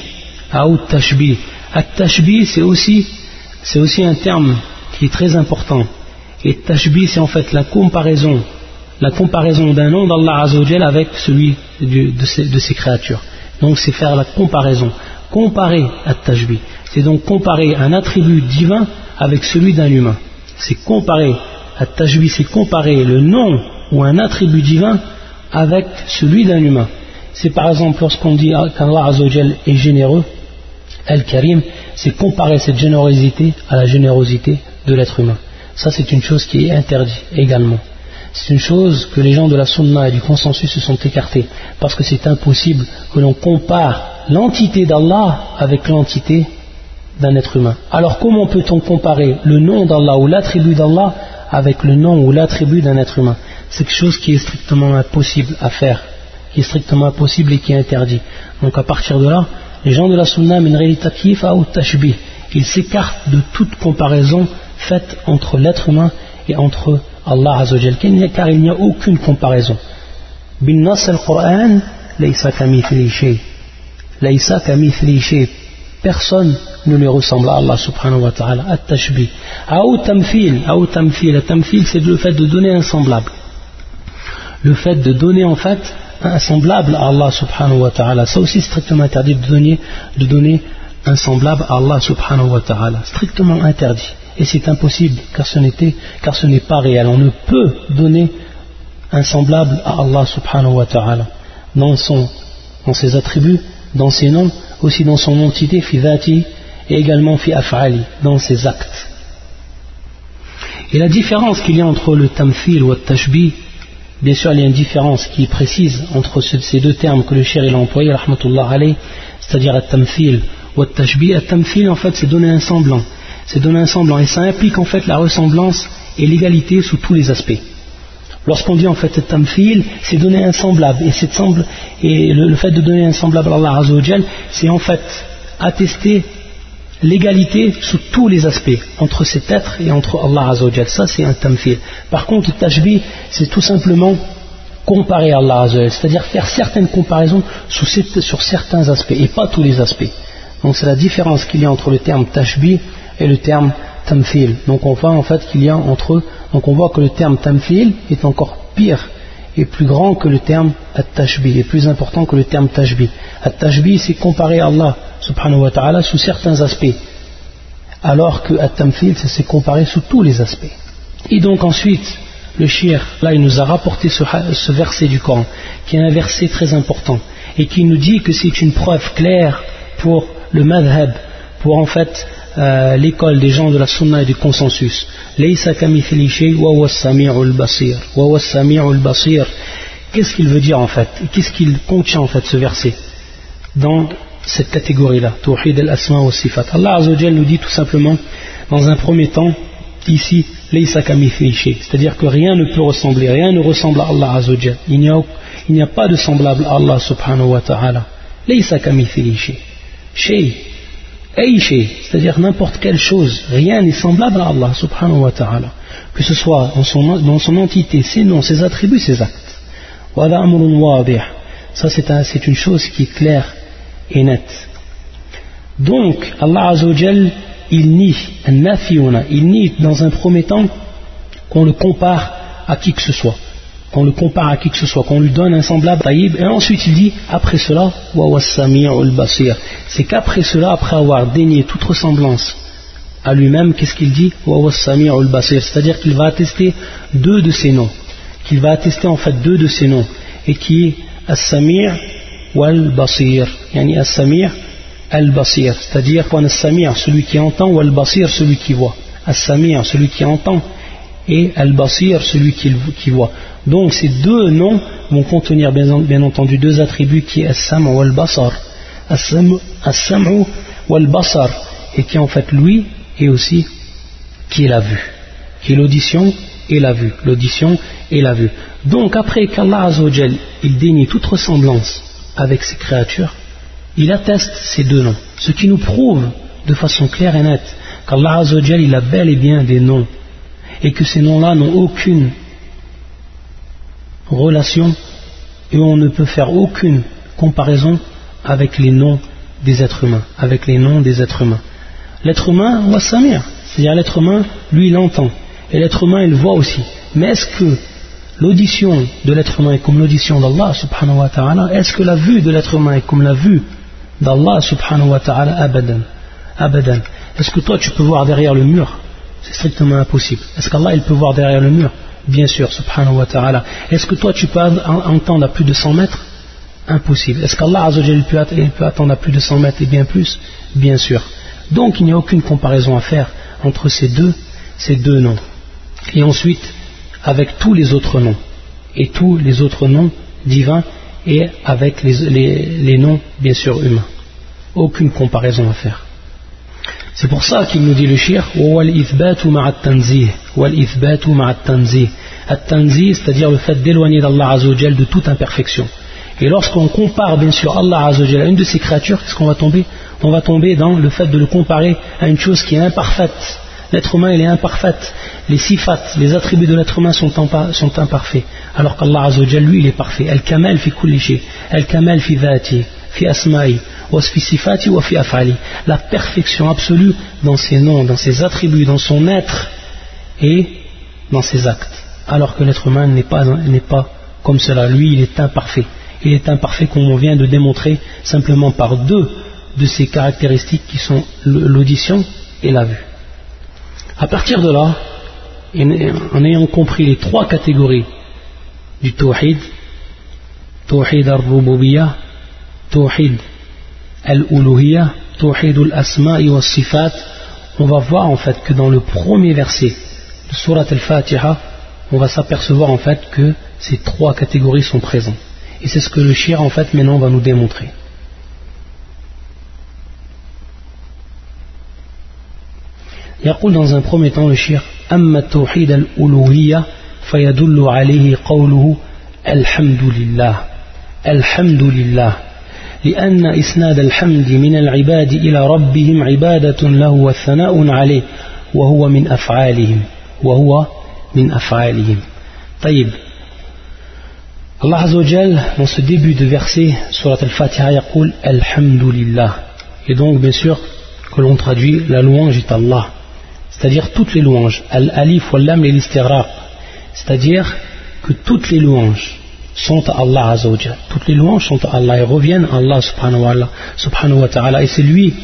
[SPEAKER 1] أو التشبيه التشبيه c'est aussi c'est aussi un terme qui est très important et tashbih c'est en fait la comparaison la comparaison d'un nom d'Allah Azzawajal avec celui de, ses, créatures. Donc c'est faire la comparaison. Comparer à Tashbih, c'est donc comparer un attribut divin avec celui d'un humain. C'est comparer c'est comparer le nom ou un attribut divin avec celui d'un humain. C'est par exemple lorsqu'on dit qu'Allah Azzawajal est généreux, Al-Karim, c'est comparer cette générosité à la générosité de l'être humain. Ça c'est une chose qui est interdite également c'est une chose que les gens de la sunna et du consensus se sont écartés, parce que c'est impossible que l'on compare l'entité d'Allah avec l'entité d'un être humain. Alors comment peut-on comparer le nom d'Allah ou l'attribut d'Allah avec le nom ou l'attribut d'un être humain? C'est quelque chose qui est strictement impossible à faire, qui est strictement impossible et qui est interdit. Donc à partir de là, les gens de la sunna ils s'écartent de toute comparaison faite entre l'être humain et entre Allah Azzawajal, car il n'y a aucune comparaison. Bin al-Qur'an. Personne ne lui ressemble à Allah subhanahu wa ta'ala. At-tashbih. Aou tamfil. Aou tamfil. Tamfil, c'est le fait de donner un semblable. Le fait de donner en fait un semblable à Allah subhanahu wa ta'ala. Ça aussi strictement interdit de donner, un semblable à Allah subhanahu wa ta'ala. Strictement interdit et c'est impossible car ce n'est pas réel. On ne peut donner un semblable à Allah subhanahu wa ta'ala dans, dans ses attributs, dans ses noms, aussi dans son entité, fi et également fi af'ali, dans ses actes. Et la différence qu'il y a entre le tamfil ou le tashbih, bien sûr il y a une différence qui est précise entre ces deux termes que le cher il a employé, c'est-à-dire le tamfil ou le tashbih. Le tamfil en fait c'est donner un semblant c'est donner un semblant. Et ça implique en fait la ressemblance et l'égalité sous tous les aspects. Lorsqu'on dit en fait tamfil, c'est donner un semblable. Et, le, fait de donner un semblable à Allah Azzawajal, c'est en fait attester l'égalité sous tous les aspects entre cet être et entre Allah Azzawajal. Ça, c'est un tamfil. Par contre, le c'est tout simplement comparer Allah Azzawajal, c'est-à-dire faire certaines comparaisons sur certains aspects et pas tous les aspects. Donc c'est la différence qu'il y a entre le terme tashbih et le terme tamfil. Donc on voit en fait qu'il y a entre eux, donc on voit que le terme tamfil est encore pire et plus grand que le terme at-tashbih, et plus important que le terme tashbih. At-tashbih c'est comparer Allah subhanahu wa ta'ala sous certains aspects, alors que at-tamfil c'est comparer sous tous les aspects. Et donc ensuite, le shir, là il nous a rapporté ce, ce verset du Coran, qui est un verset très important, et qui nous dit que c'est une preuve claire pour le madhab, pour en fait euh, l'école des gens de la sunna et du consensus. Qu'est-ce qu'il veut dire en fait? Qu'est-ce qu'il contient en fait ce verset? Dans cette catégorie-là Tawhid al-asma wa sifat. Allah Azzawajal nous dit tout simplement dans un premier temps ici c'est-à-dire que rien ne peut ressembler, rien ne ressemble à Allah. Il n'y a, pas de semblable à Allah subhanahu wa ta'ala. Laysa shay c'est-à-dire n'importe quelle chose, rien n'est semblable à Allah subhanahu wa ta'ala, que ce soit dans son, entité, ses noms, ses attributs, ses actes. Ça c'est une chose qui est claire et nette. Donc Allah Azzawajal, il nie, il nie dans un premier temps qu'on le compare à qui que ce soit qu'on le compare à qui que ce soit, qu'on lui donne un semblable taïb, et ensuite il dit, après cela. C'est qu'après cela, après avoir dénié toute ressemblance à lui-même, qu'est-ce qu'il dit? C'est-à-dire qu'il va attester deux de ses noms, qu'il va attester en fait deux de ses noms, et qui est As-Samir wal-Basir. Yani As-Samir al-Basir. C'est-à-dire qu'on As-Samir, celui qui entend, ou Al-Basir, celui qui voit. As-Samir, celui qui entend, et Al-Basir, celui qui voit. Donc ces deux noms vont contenir bien, entendu deux attributs qui est As-Sam' ou Al-Basar. Ou Al-Basar, et qui en fait lui est aussi qui est la vue, qui est l'audition et la vue, l'audition et la vue. Donc après qu'Allah Azzawajal il dénie toute ressemblance avec ses créatures, il atteste ces deux noms. Ce qui nous prouve de façon claire et nette qu'Allah Azzawajal, il a bel et bien des noms et que ces noms-là n'ont aucune relation et on ne peut faire aucune comparaison avec les noms des êtres humains, avec les noms des êtres humains. L'être humain, Samir, c'est-à-dire l'être humain, lui, il entend, et l'être humain, il voit aussi. Mais est-ce que l'audition de l'être humain est comme l'audition d'Allah subhanahu wa ta'ala? Est-ce que la vue de l'être humain est comme la vue d'Allah subhanahu wa ta'ala? Abadan. Abadan. Est-ce que toi tu peux voir derrière le mur? C'est strictement impossible. Est-ce qu'Allah il peut voir derrière le mur Bien sûr, subhanahu wa ta'ala. Est-ce que toi tu peux entendre à plus de 100 mètres Impossible. Est-ce qu'Allah peut, peut attendre à plus de 100 mètres et bien plus Bien sûr. Donc il n'y a aucune comparaison à faire entre ces deux, ces deux noms. Et ensuite, avec tous les autres noms. Et tous les autres noms divins et avec les, noms, bien sûr, humains. Aucune comparaison à faire. C'est pour ça qu'il nous dit le shir c'est-à-dire le fait d'éloigner d'Allah Azzawajal de toute imperfection. Et lorsqu'on compare bien sûr Allah Azzawajal à une de ses créatures, qu'est-ce qu'on va tomber? On va tomber dans le fait de le comparer à une chose qui est imparfaite. L'être humain il est imparfait. Les sifat, les attributs de l'être humain sont, imparfaits. Alors qu'Allah Azzawajal lui il est parfait. El-Kamal fi kulli El-Kamal fi dhati, La perfection absolue dans ses noms, dans ses attributs, dans son être et dans ses actes. Alors que l'être humain n'est pas, pas comme cela. Lui il est imparfait il est imparfait comme on vient de démontrer simplement par deux de ces caractéristiques qui sont l'audition et la vue. À partir de là, en ayant compris les trois catégories du tawhid, tawhid al-rububiyya, tawhid al-uluhiyya, tawhid al-asma wa sifat, on va voir en fait que dans le premier verset de Surat al-Fatiha, on va s'apercevoir en fait que ces trois catégories sont présentes. Et c'est ce que le shir en fait maintenant va nous démontrer. يقول dans un premier temps le shir أما التوحيد الألوهية فيدل عليه قوله الحمد لله الحمد لله لأن إسناد الحمد من العباد إلى ربهم عبادة له والثناء عليه وهو من أفعالهم وهو من أفعالهم طيب Allah Azzawajal, dans ce début de verset, surat al-Fatiha, yaqul Alhamdulillah. Et donc, bien sûr, que l'on traduit la louange est Allah. C'est-à-dire toutes les louanges. Al-Alif wal-Lam et C'est-à-dire que toutes les louanges sont à Allah Azzawajal. Toutes les louanges sont à Allah et reviennent à Allah subhanahu wa, ta'ala. Et c'est lui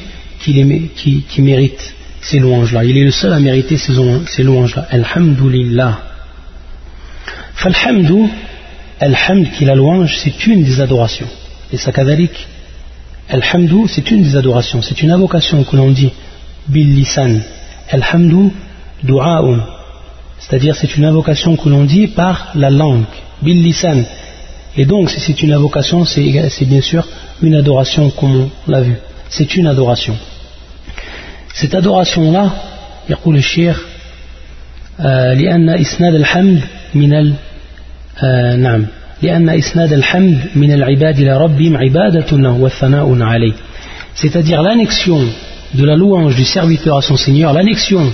[SPEAKER 1] qui, mérite ces louanges-là. Il est le seul à mériter ces, louanges-là. Alhamdulillah. Falhamdu Al-Hamd, qui la louange, c'est une des adorations. Et ça, c'est une des adorations. C'est une invocation que l'on dit bil lisan. Al-Hamdu, du'a'un. C'est-à-dire, c'est une invocation que l'on dit par la langue. Bil lisan. Et donc, si c'est une invocation, c'est bien sûr une adoration comme on l'a vu. C'est une adoration. Cette adoration-là, يقول الشيخ لأن إسناد الحمد من آه، نعم لأن إسناد الحمد من العباد إلى ربهم عبادة له والثناء عليه c'est-à-dire l'annexion de la louange du serviteur à son Seigneur l'annexion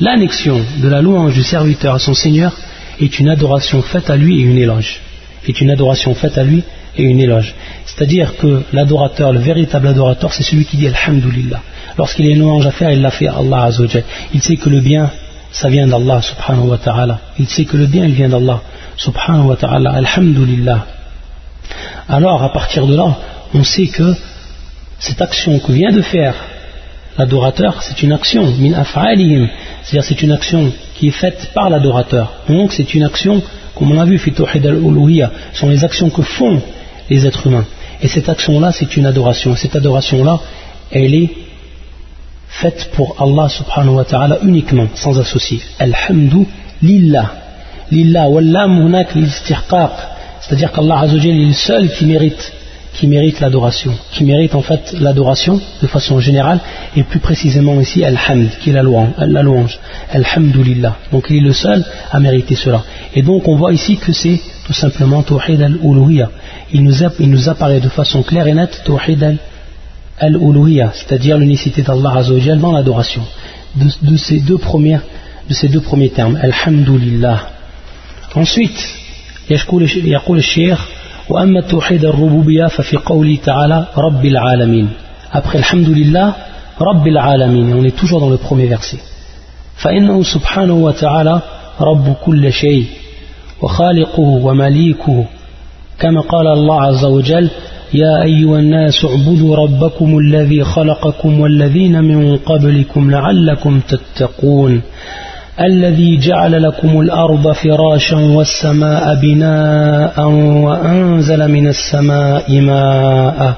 [SPEAKER 1] l'annexion de la louange du serviteur à son Seigneur est une adoration faite à lui et une éloge est une adoration faite à lui et une éloge. C'est-à-dire que l'adorateur, le véritable adorateur c'est celui qui dit Alhamdulillah. Lorsqu'il a une louange à faire il l'a fait à Allah Azzawajal il sait que le bien ça vient d'Allah subhanahu wa ta'ala. Il sait que le bien il vient d'Allah subhanahu wa ta'ala, alhamdulillah. Alors à partir de là, on sait que cette action que vient de faire l'adorateur, c'est une action, min af'alihim, c'est-à-dire c'est une action qui est faite par l'adorateur. Donc c'est une action, comme on l'a vu, fitouhid al sont les actions que font les êtres humains. Et cette action-là, c'est une adoration. Et cette adoration-là, elle est faite pour Allah subhanahu wa ta'ala uniquement, sans associer. Alhamdulillah lillah wallam c'est-à-dire qu'Allah est le seul qui mérite qui mérite l'adoration, qui mérite en fait l'adoration de façon générale et plus précisément ici al-hamd qui est la louange, la louange alhamdulillah donc il est le seul à mériter cela et donc on voit ici que c'est tout simplement tawhid al-uluhiyya il nous, il nous apparaît de façon claire et nette tawhid al-uluhiyya, c'est-à-dire l'unicité d'Allah Azzawajal dans l'adoration. De, ces deux premiers, de ces deux premiers termes, Alhamdulillah. Ensuite, يقول الشيخ وأما التوحيد الربوبية ففي قوله تعالى رب العالمين. Après Alhamdulillah رب العالمين. On est toujours dans le premier verset. فإنه سبحانه وتعالى رب كل شيء وخالقه ومليكه. كما قال الله عز وجل يا أيها الناس اعبدوا ربكم الذي خلقكم والذين من قبلكم لعلكم تتقون. الذي جعل لكم الأرض فراشا والسماء بناء وأنزل من السماء ماء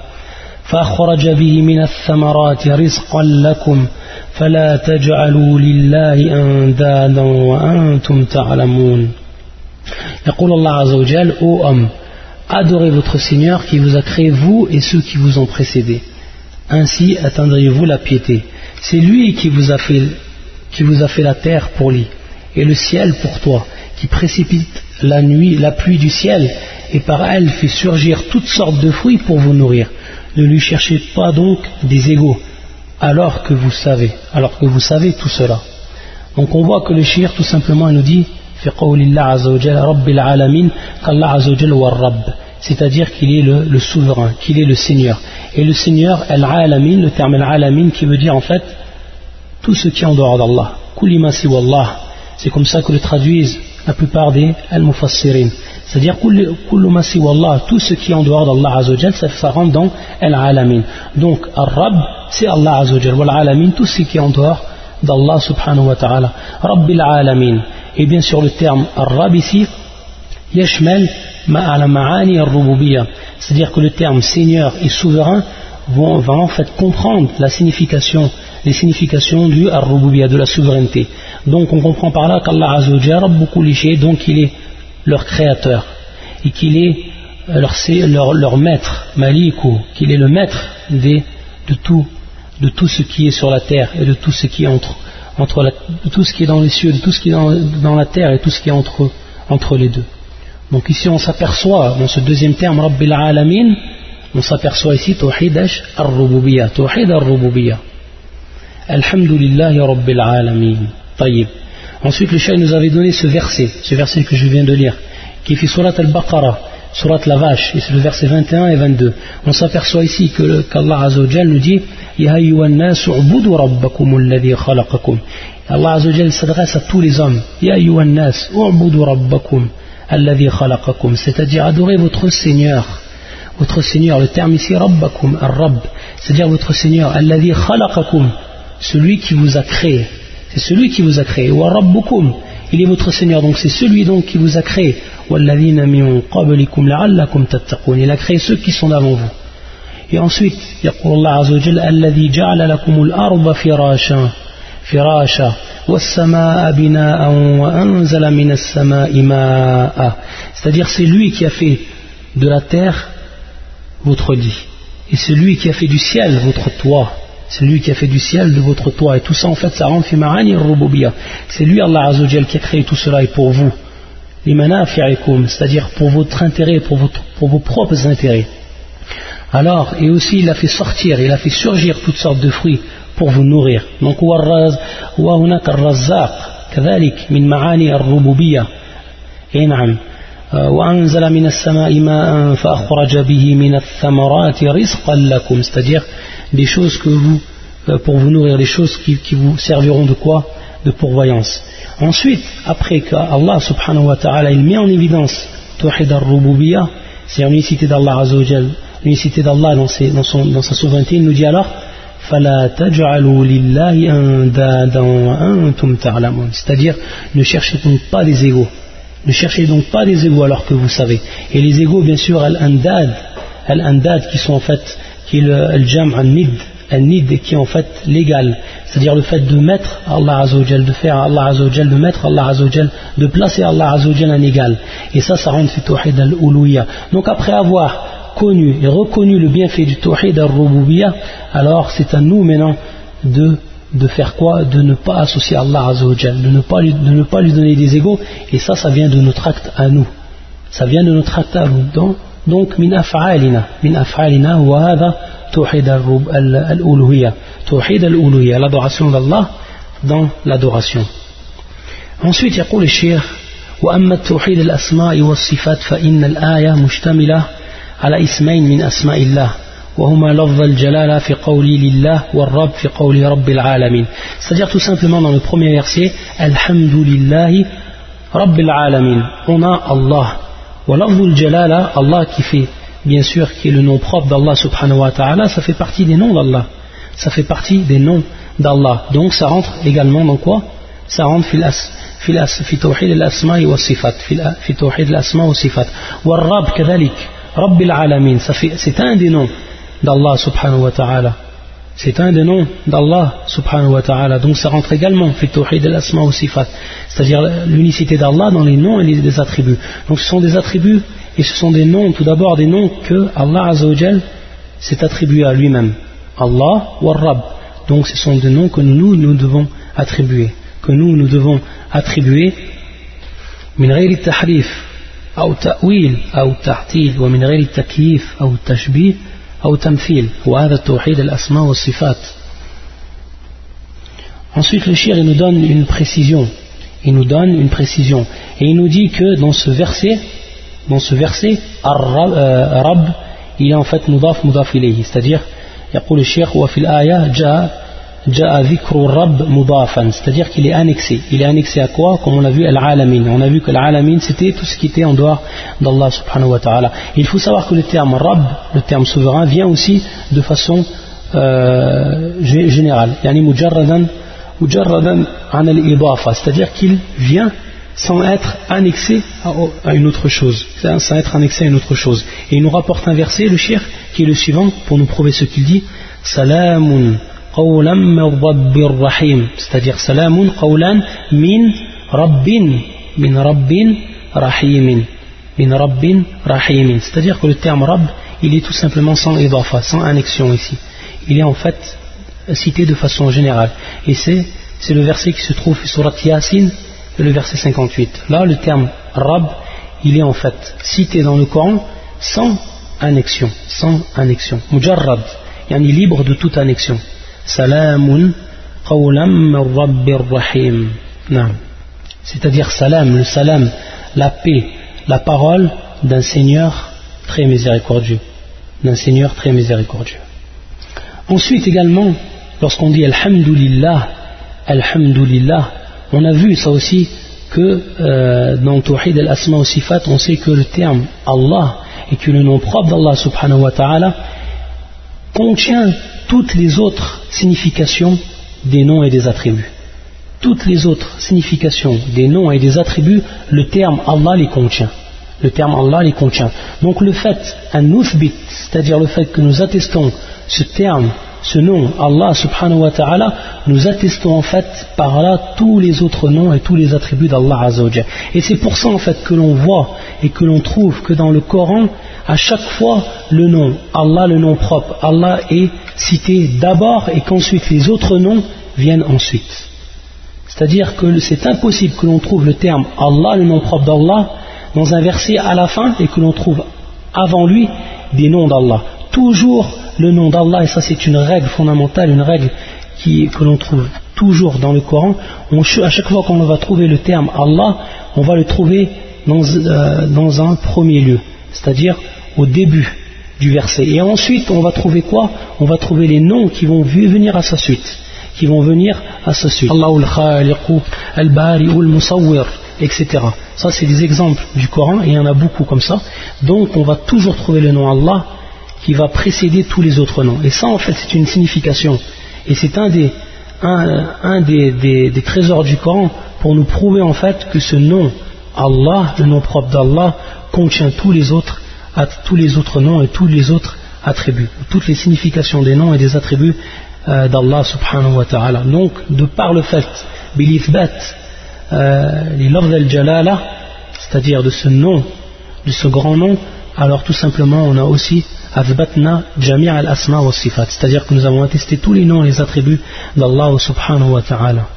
[SPEAKER 1] فأخرج به من الثمرات رزقا لكم فلا تجعلوا لله أندادا وأنتم تعلمون يقول الله عز وجل Ô homme, adorez votre Seigneur qui vous a créé vous et ceux qui vous ont précédés. Ainsi atteindrez-vous la piété. C'est lui qui vous a fait qui vous a fait la terre pour lui, et le ciel pour toi, qui précipite la nuit, la pluie du ciel, et par elle fait surgir toutes sortes de fruits pour vous nourrir. Ne lui cherchez pas donc des égaux, alors que vous savez, alors que vous savez tout cela. Donc on voit que le shir tout simplement nous dit c'est-à-dire qu'il est le, souverain, qu'il est le Seigneur. Et le Seigneur, al-alamin, le terme al-alamin qui veut dire en fait tout ce qui est en dehors d'Allah. C'est comme ça que le traduisent la plupart des al-mufassirin. C'est-à-dire tout ce qui est en dehors d'Allah Azzawajal, ça, ça rentre dans al-alamin. Donc, al-rab, c'est Allah Azzawajal. Wal-alamin, tout ce qui est en dehors d'Allah subhanahu wa ta'ala. Rabbil alamin. Et bien sûr, le terme al-rab ici, yashmal ma'ala ma'ani al-rububiyya. C'est-à-dire que le terme Seigneur et souverain va en fait comprendre la signification les significations du ar de la souveraineté. Donc on comprend par là qu'Allah Azzawajal, beaucoup donc il est leur créateur et qu'il est leur, leur, maître, Malikou, qu'il est le maître de, tout, de tout ce qui est sur la terre et de tout ce qui est entre, entre tout ce qui est dans les cieux, de tout ce qui est dans, la terre et tout ce qui est entre, entre les deux. Donc ici on s'aperçoit, dans ce deuxième terme, Rabbil Alamin, on s'aperçoit ici Tawhid ar-Rububiyyah, Tawhid ar-Rububiyyah. Alhamdulillah Rabbil Alamin. Ensuite, le Cheikh nous avait donné ce verset, ce verset que je viens de lire, qui fait Surat al-Baqarah, Surat la vache, et c'est le verset 21 et 22. On s'aperçoit ici que qu'Allah Azzawajal nous dit. Allah Azzawajal s'adresse à tous les hommes. C'est-à-dire adorez votre Seigneur. Votre Seigneur, le terme ici Rabbakum, Ar-Rabb, c'est-à-dire votre Seigneur, alladhi khalaqakum celui qui vous a créé. C'est celui qui vous a créé. Wa rabbukum, il est votre Seigneur, donc c'est celui donc qui vous a créé. Il a créé ceux qui sont avant vous. Et ensuite, يقول الله عز وجل الذي جعل لكم الأرض فراشا فراشا والسماء بناء وأنزل من السماء ماء c'est-à-dire c'est lui qui a fait de la terre votre lit et c'est lui qui a fait du ciel votre toit c'est lui qui a fait du ciel de votre toit. Et tout ça, en fait, ça rentre fi rububiya. C'est lui, Allah Azzawajal, qui a créé tout cela et pour vous. C'est-à-dire pour votre intérêt, pour, votre, pour vos propres intérêts. Alors, et aussi, il a fait sortir, il a fait surgir toutes sortes de fruits pour vous nourrir. Donc, وهناك الرزاق كذلك من معاني الربوبية. اي نعم. وأنزل من السماء ماء فأخرج به من الثمرات رزقا لكم. C'est-à-dire, des choses que vous, euh, pour vous nourrir, des choses qui, vous serviront de quoi De pourvoyance. Ensuite, après qu'Allah subhanahu wa ta'ala il met en évidence Tawhid al-Rububiyyah, c'est l'unicité d'Allah azawajal, l'unicité d'Allah dans, dans, dans, sa souveraineté, il nous dit alors c'est-à-dire ne cherchez donc pas des égaux ne cherchez donc pas des égaux alors que vous savez et les égaux bien sûr al-andad al-andad qui sont en fait qui est le, jam al-nid, al-nid qui est en fait légal, c'est-à-dire le fait de mettre Allah Azzawajal, de faire Allah Azzawajal, de mettre Allah Azzawajal, de placer Allah Azzawajal en égal. Et ça, ça rentre du tawhid al-uluya. Donc après avoir connu et reconnu le bienfait du tawhid al-rububiyya, alors c'est à nous maintenant de de faire quoi De ne pas associer Allah Azzawajal, de ne pas lui, de ne pas lui donner des égaux, et ça, ça vient de notre acte à nous. Ça vient de notre acte à nous. Donc, donc min af'alina min af'alina wa hadha توحيد الألوهية توحيد الألوهية l'adoration d'Allah dans l'adoration ensuite يقول الشيخ وأما التوحيد الأسماء والصفات فإن الآية مشتملة على اسمين من أسماء الله وهما لفظ الجلالة في قولي لله والرب في قولي رب العالمين c'est-à-dire tout simplement dans le premier verset الحمد لله رب العالمين on a Allah ولفظ الجلالة Allah qui fait bien sûr qui est le nom propre d'Allah subhanahu wa ta'ala ça fait partie des noms d'Allah ça fait partie des noms d'Allah donc ça rentre également dans quoi ça rentre في في في توحيد الأسماء والصفات في توحيد الأسماء والصفات والرب كذلك رب العالمين c'est un des noms d'Allah subhanahu wa ta'ala c'est un des noms d'Allah subhanahu wa ta'ala donc ça rentre également في توحيد الأسماء والصفات c'est-à-dire l'unicité d'Allah dans les noms et les attributs donc ce sont des attributs et ce sont des noms tout d'abord des noms que Allah azawajal s'est attribué à lui-même Allah wa Rabb donc ce sont des noms que nous nous devons attribuer que nous nous devons attribuer من غير التحريف أو تأويل أو تعطيل ومن غير التكييف أو التشبيه أو تمثيل وهذا التوحيد الأسماء والصفات Ensuite, le shir, il nous donne une précision. Il nous donne une précision. Et il nous dit que dans ce verset, dans ce verset, Rab, il est en fait mudaf mudaf ilayhi. C'est-à-dire, يقول الشيخ وفي الآية جاء c'est-à-dire qu'il est annexé. Il est annexé à quoi? Comme on a vu, Al-Alamin. On a vu que Al-Alamin, c'était tout ce qui était en dehors d'Allah subhanahu wa ta'ala. Il faut savoir que le terme Rabb, le terme souverain, vient aussi de façon euh, générale. Yani mujarradan, mujarradan an al C'est-à-dire qu'il vient sans être annexé à une autre chose. Sans être annexé à une autre chose. Et il nous rapporte un verset, le shir, qui est le suivant, pour nous prouver ce qu'il dit. Salamun c'est-à-dire que le terme rabb il est tout simplement sans idafa sans annexion ici. Il est en fait cité de façon générale. Et c'est c'est le verset qui se trouve sur Yasin le verset 58 là le terme rabb il est en fait cité dans le Coran sans annexion sans annexion. Mujarrad yani libre de toute annexion Salamun qawlam rabbir rahim. C'est-à-dire salam, le salam, la paix, la parole d'un Seigneur très miséricordieux. D'un Seigneur très miséricordieux. Ensuite également, lorsqu'on dit Alhamdulillah, Alhamdulillah, on a vu ça aussi que euh, dans Tawhid al-Asma wa Sifat, on sait que le terme Allah et que le nom propre d'Allah subhanahu wa ta'ala contient toutes les autres significations des noms et des attributs. Toutes les autres significations des noms et des attributs, le terme Allah les contient. Le terme Allah les contient. Donc le fait, un nuthbit, c'est-à-dire le fait que nous attestons ce terme, ce nom, Allah subhanahu wa ta'ala, nous attestons en fait par là tous les autres noms et tous les attributs d'Allah azawajal. Et c'est pour ça en fait que l'on voit et que l'on trouve que dans le Coran, à chaque fois, le nom, Allah, le nom propre, Allah est cité d'abord et qu'ensuite les autres noms viennent ensuite. C'est-à-dire que c'est impossible que l'on trouve le terme Allah, le nom propre d'Allah, dans un verset à la fin et que l'on trouve avant lui des noms d'Allah. Toujours le nom d'Allah, et ça c'est une règle fondamentale, une règle que l'on trouve toujours dans le Coran, à chaque fois qu'on va trouver le terme Allah, on va le trouver dans euh, un premier lieu, c'est-à-dire au début du verset. Et ensuite, on va trouver quoi? On va trouver les noms qui vont venir à sa suite. Qui vont venir à sa suite. al-Bari al-Musawwir, etc. Ça, c'est des exemples du Coran, et il y en a beaucoup comme ça. Donc, on va toujours trouver le nom Allah qui va précéder tous les autres noms. Et ça, en fait, c'est une signification. Et c'est un des, un, des, des trésors du Coran pour nous prouver, en fait, que ce nom, Allah, le nom propre d'Allah, contient tous les autres tous les autres noms et tous les autres attributs, toutes les significations des noms et des attributs euh, d'Allah subhanahu wa ta'ala. Donc, de par le fait, bilithbat, euh, les al-jalala, c'est-à-dire de ce nom, de ce grand nom, alors tout simplement on a aussi Azbatna jamia al-Asma wa Sifat, c'est-à-dire que nous avons attesté tous les noms et les attributs d'Allah subhanahu wa ta'ala.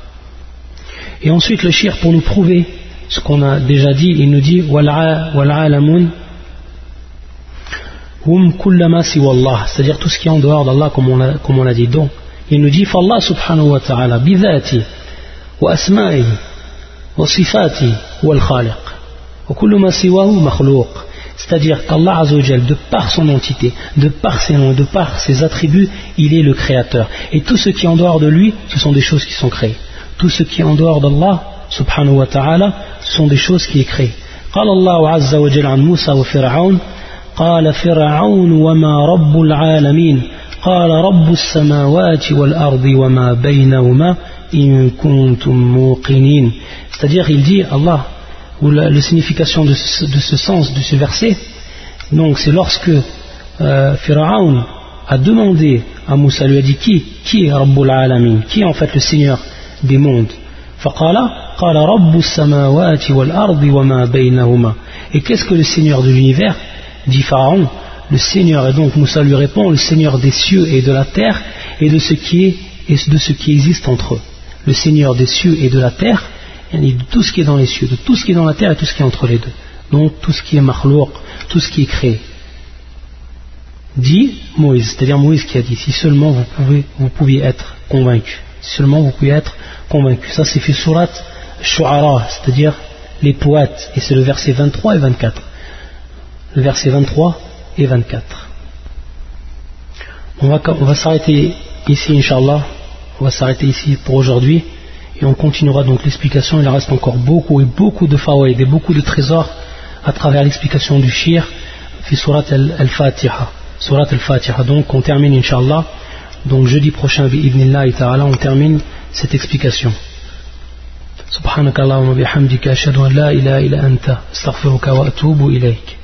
[SPEAKER 1] Et ensuite le shir pour nous prouver ce qu'on a déjà dit, il nous dit Wal'alamun hum kullama siwallah, c'est-à-dire tout ce qui est en dehors d'Allah comme on l'a dit. Donc il nous dit Fallah subhanahu wa ta'ala bidhati wa-asma'i wa sifati wal khaliq wa kullu ma siwahu. c'est-à-dire qu'Allah Azzawajal, de par son entité, de par ses noms, de par ses attributs, il est le créateur. Et tout ce qui est en dehors de lui, ce sont des choses qui sont créées. Tout ce qui est en dehors d'Allah, subhanahu wa ta'ala, ce sont des choses qui sont créées. قال الله عز وجل عن موسى وفرعون قال فرعون وما رب العالمين قال رب السماوات والأرض وما بينهما إن كنتم موقنين c'est-à-dire il dit Allah ou la, signification de ce, sens, de ce verset, donc c'est lorsque euh, Pharaon a demandé à Moussa, lui a dit qui, qui est Rabbul Alamin, qui est en fait le Seigneur des mondes? Et qu'est-ce que le Seigneur de l'univers? Dit Pharaon le Seigneur et donc Moussa lui répond le Seigneur des cieux et de la terre et de ce qui est et de ce qui existe entre eux. Le Seigneur des cieux et de la terre de tout ce qui est dans les cieux de tout ce qui est dans la terre et tout ce qui est entre les deux donc tout ce qui est makhlouk tout ce qui est créé dit Moïse c'est-à-dire Moïse qui a dit si seulement vous pouvez vous pouviez être convaincu si seulement vous pouvez être convaincu ça c'est fait surat Shu'ara c'est-à-dire les poètes et c'est le verset 23 et 24 le verset 23 et 24. On va, on va s'arrêter ici, Inch'Allah. On va s'arrêter ici pour aujourd'hui. Et on continuera donc l'explication. Il reste encore beaucoup et beaucoup de fawaïd et beaucoup de trésors à travers l'explication du shir. Fi surat al-Fatiha. Surat al-Fatiha. Donc on termine, Inch'Allah. Donc jeudi prochain, ta'ala, on termine cette explication. سبحانك اللهم وبحمدك أشهد أن لا إله إلا أنت أستغفرك وأتوب إليك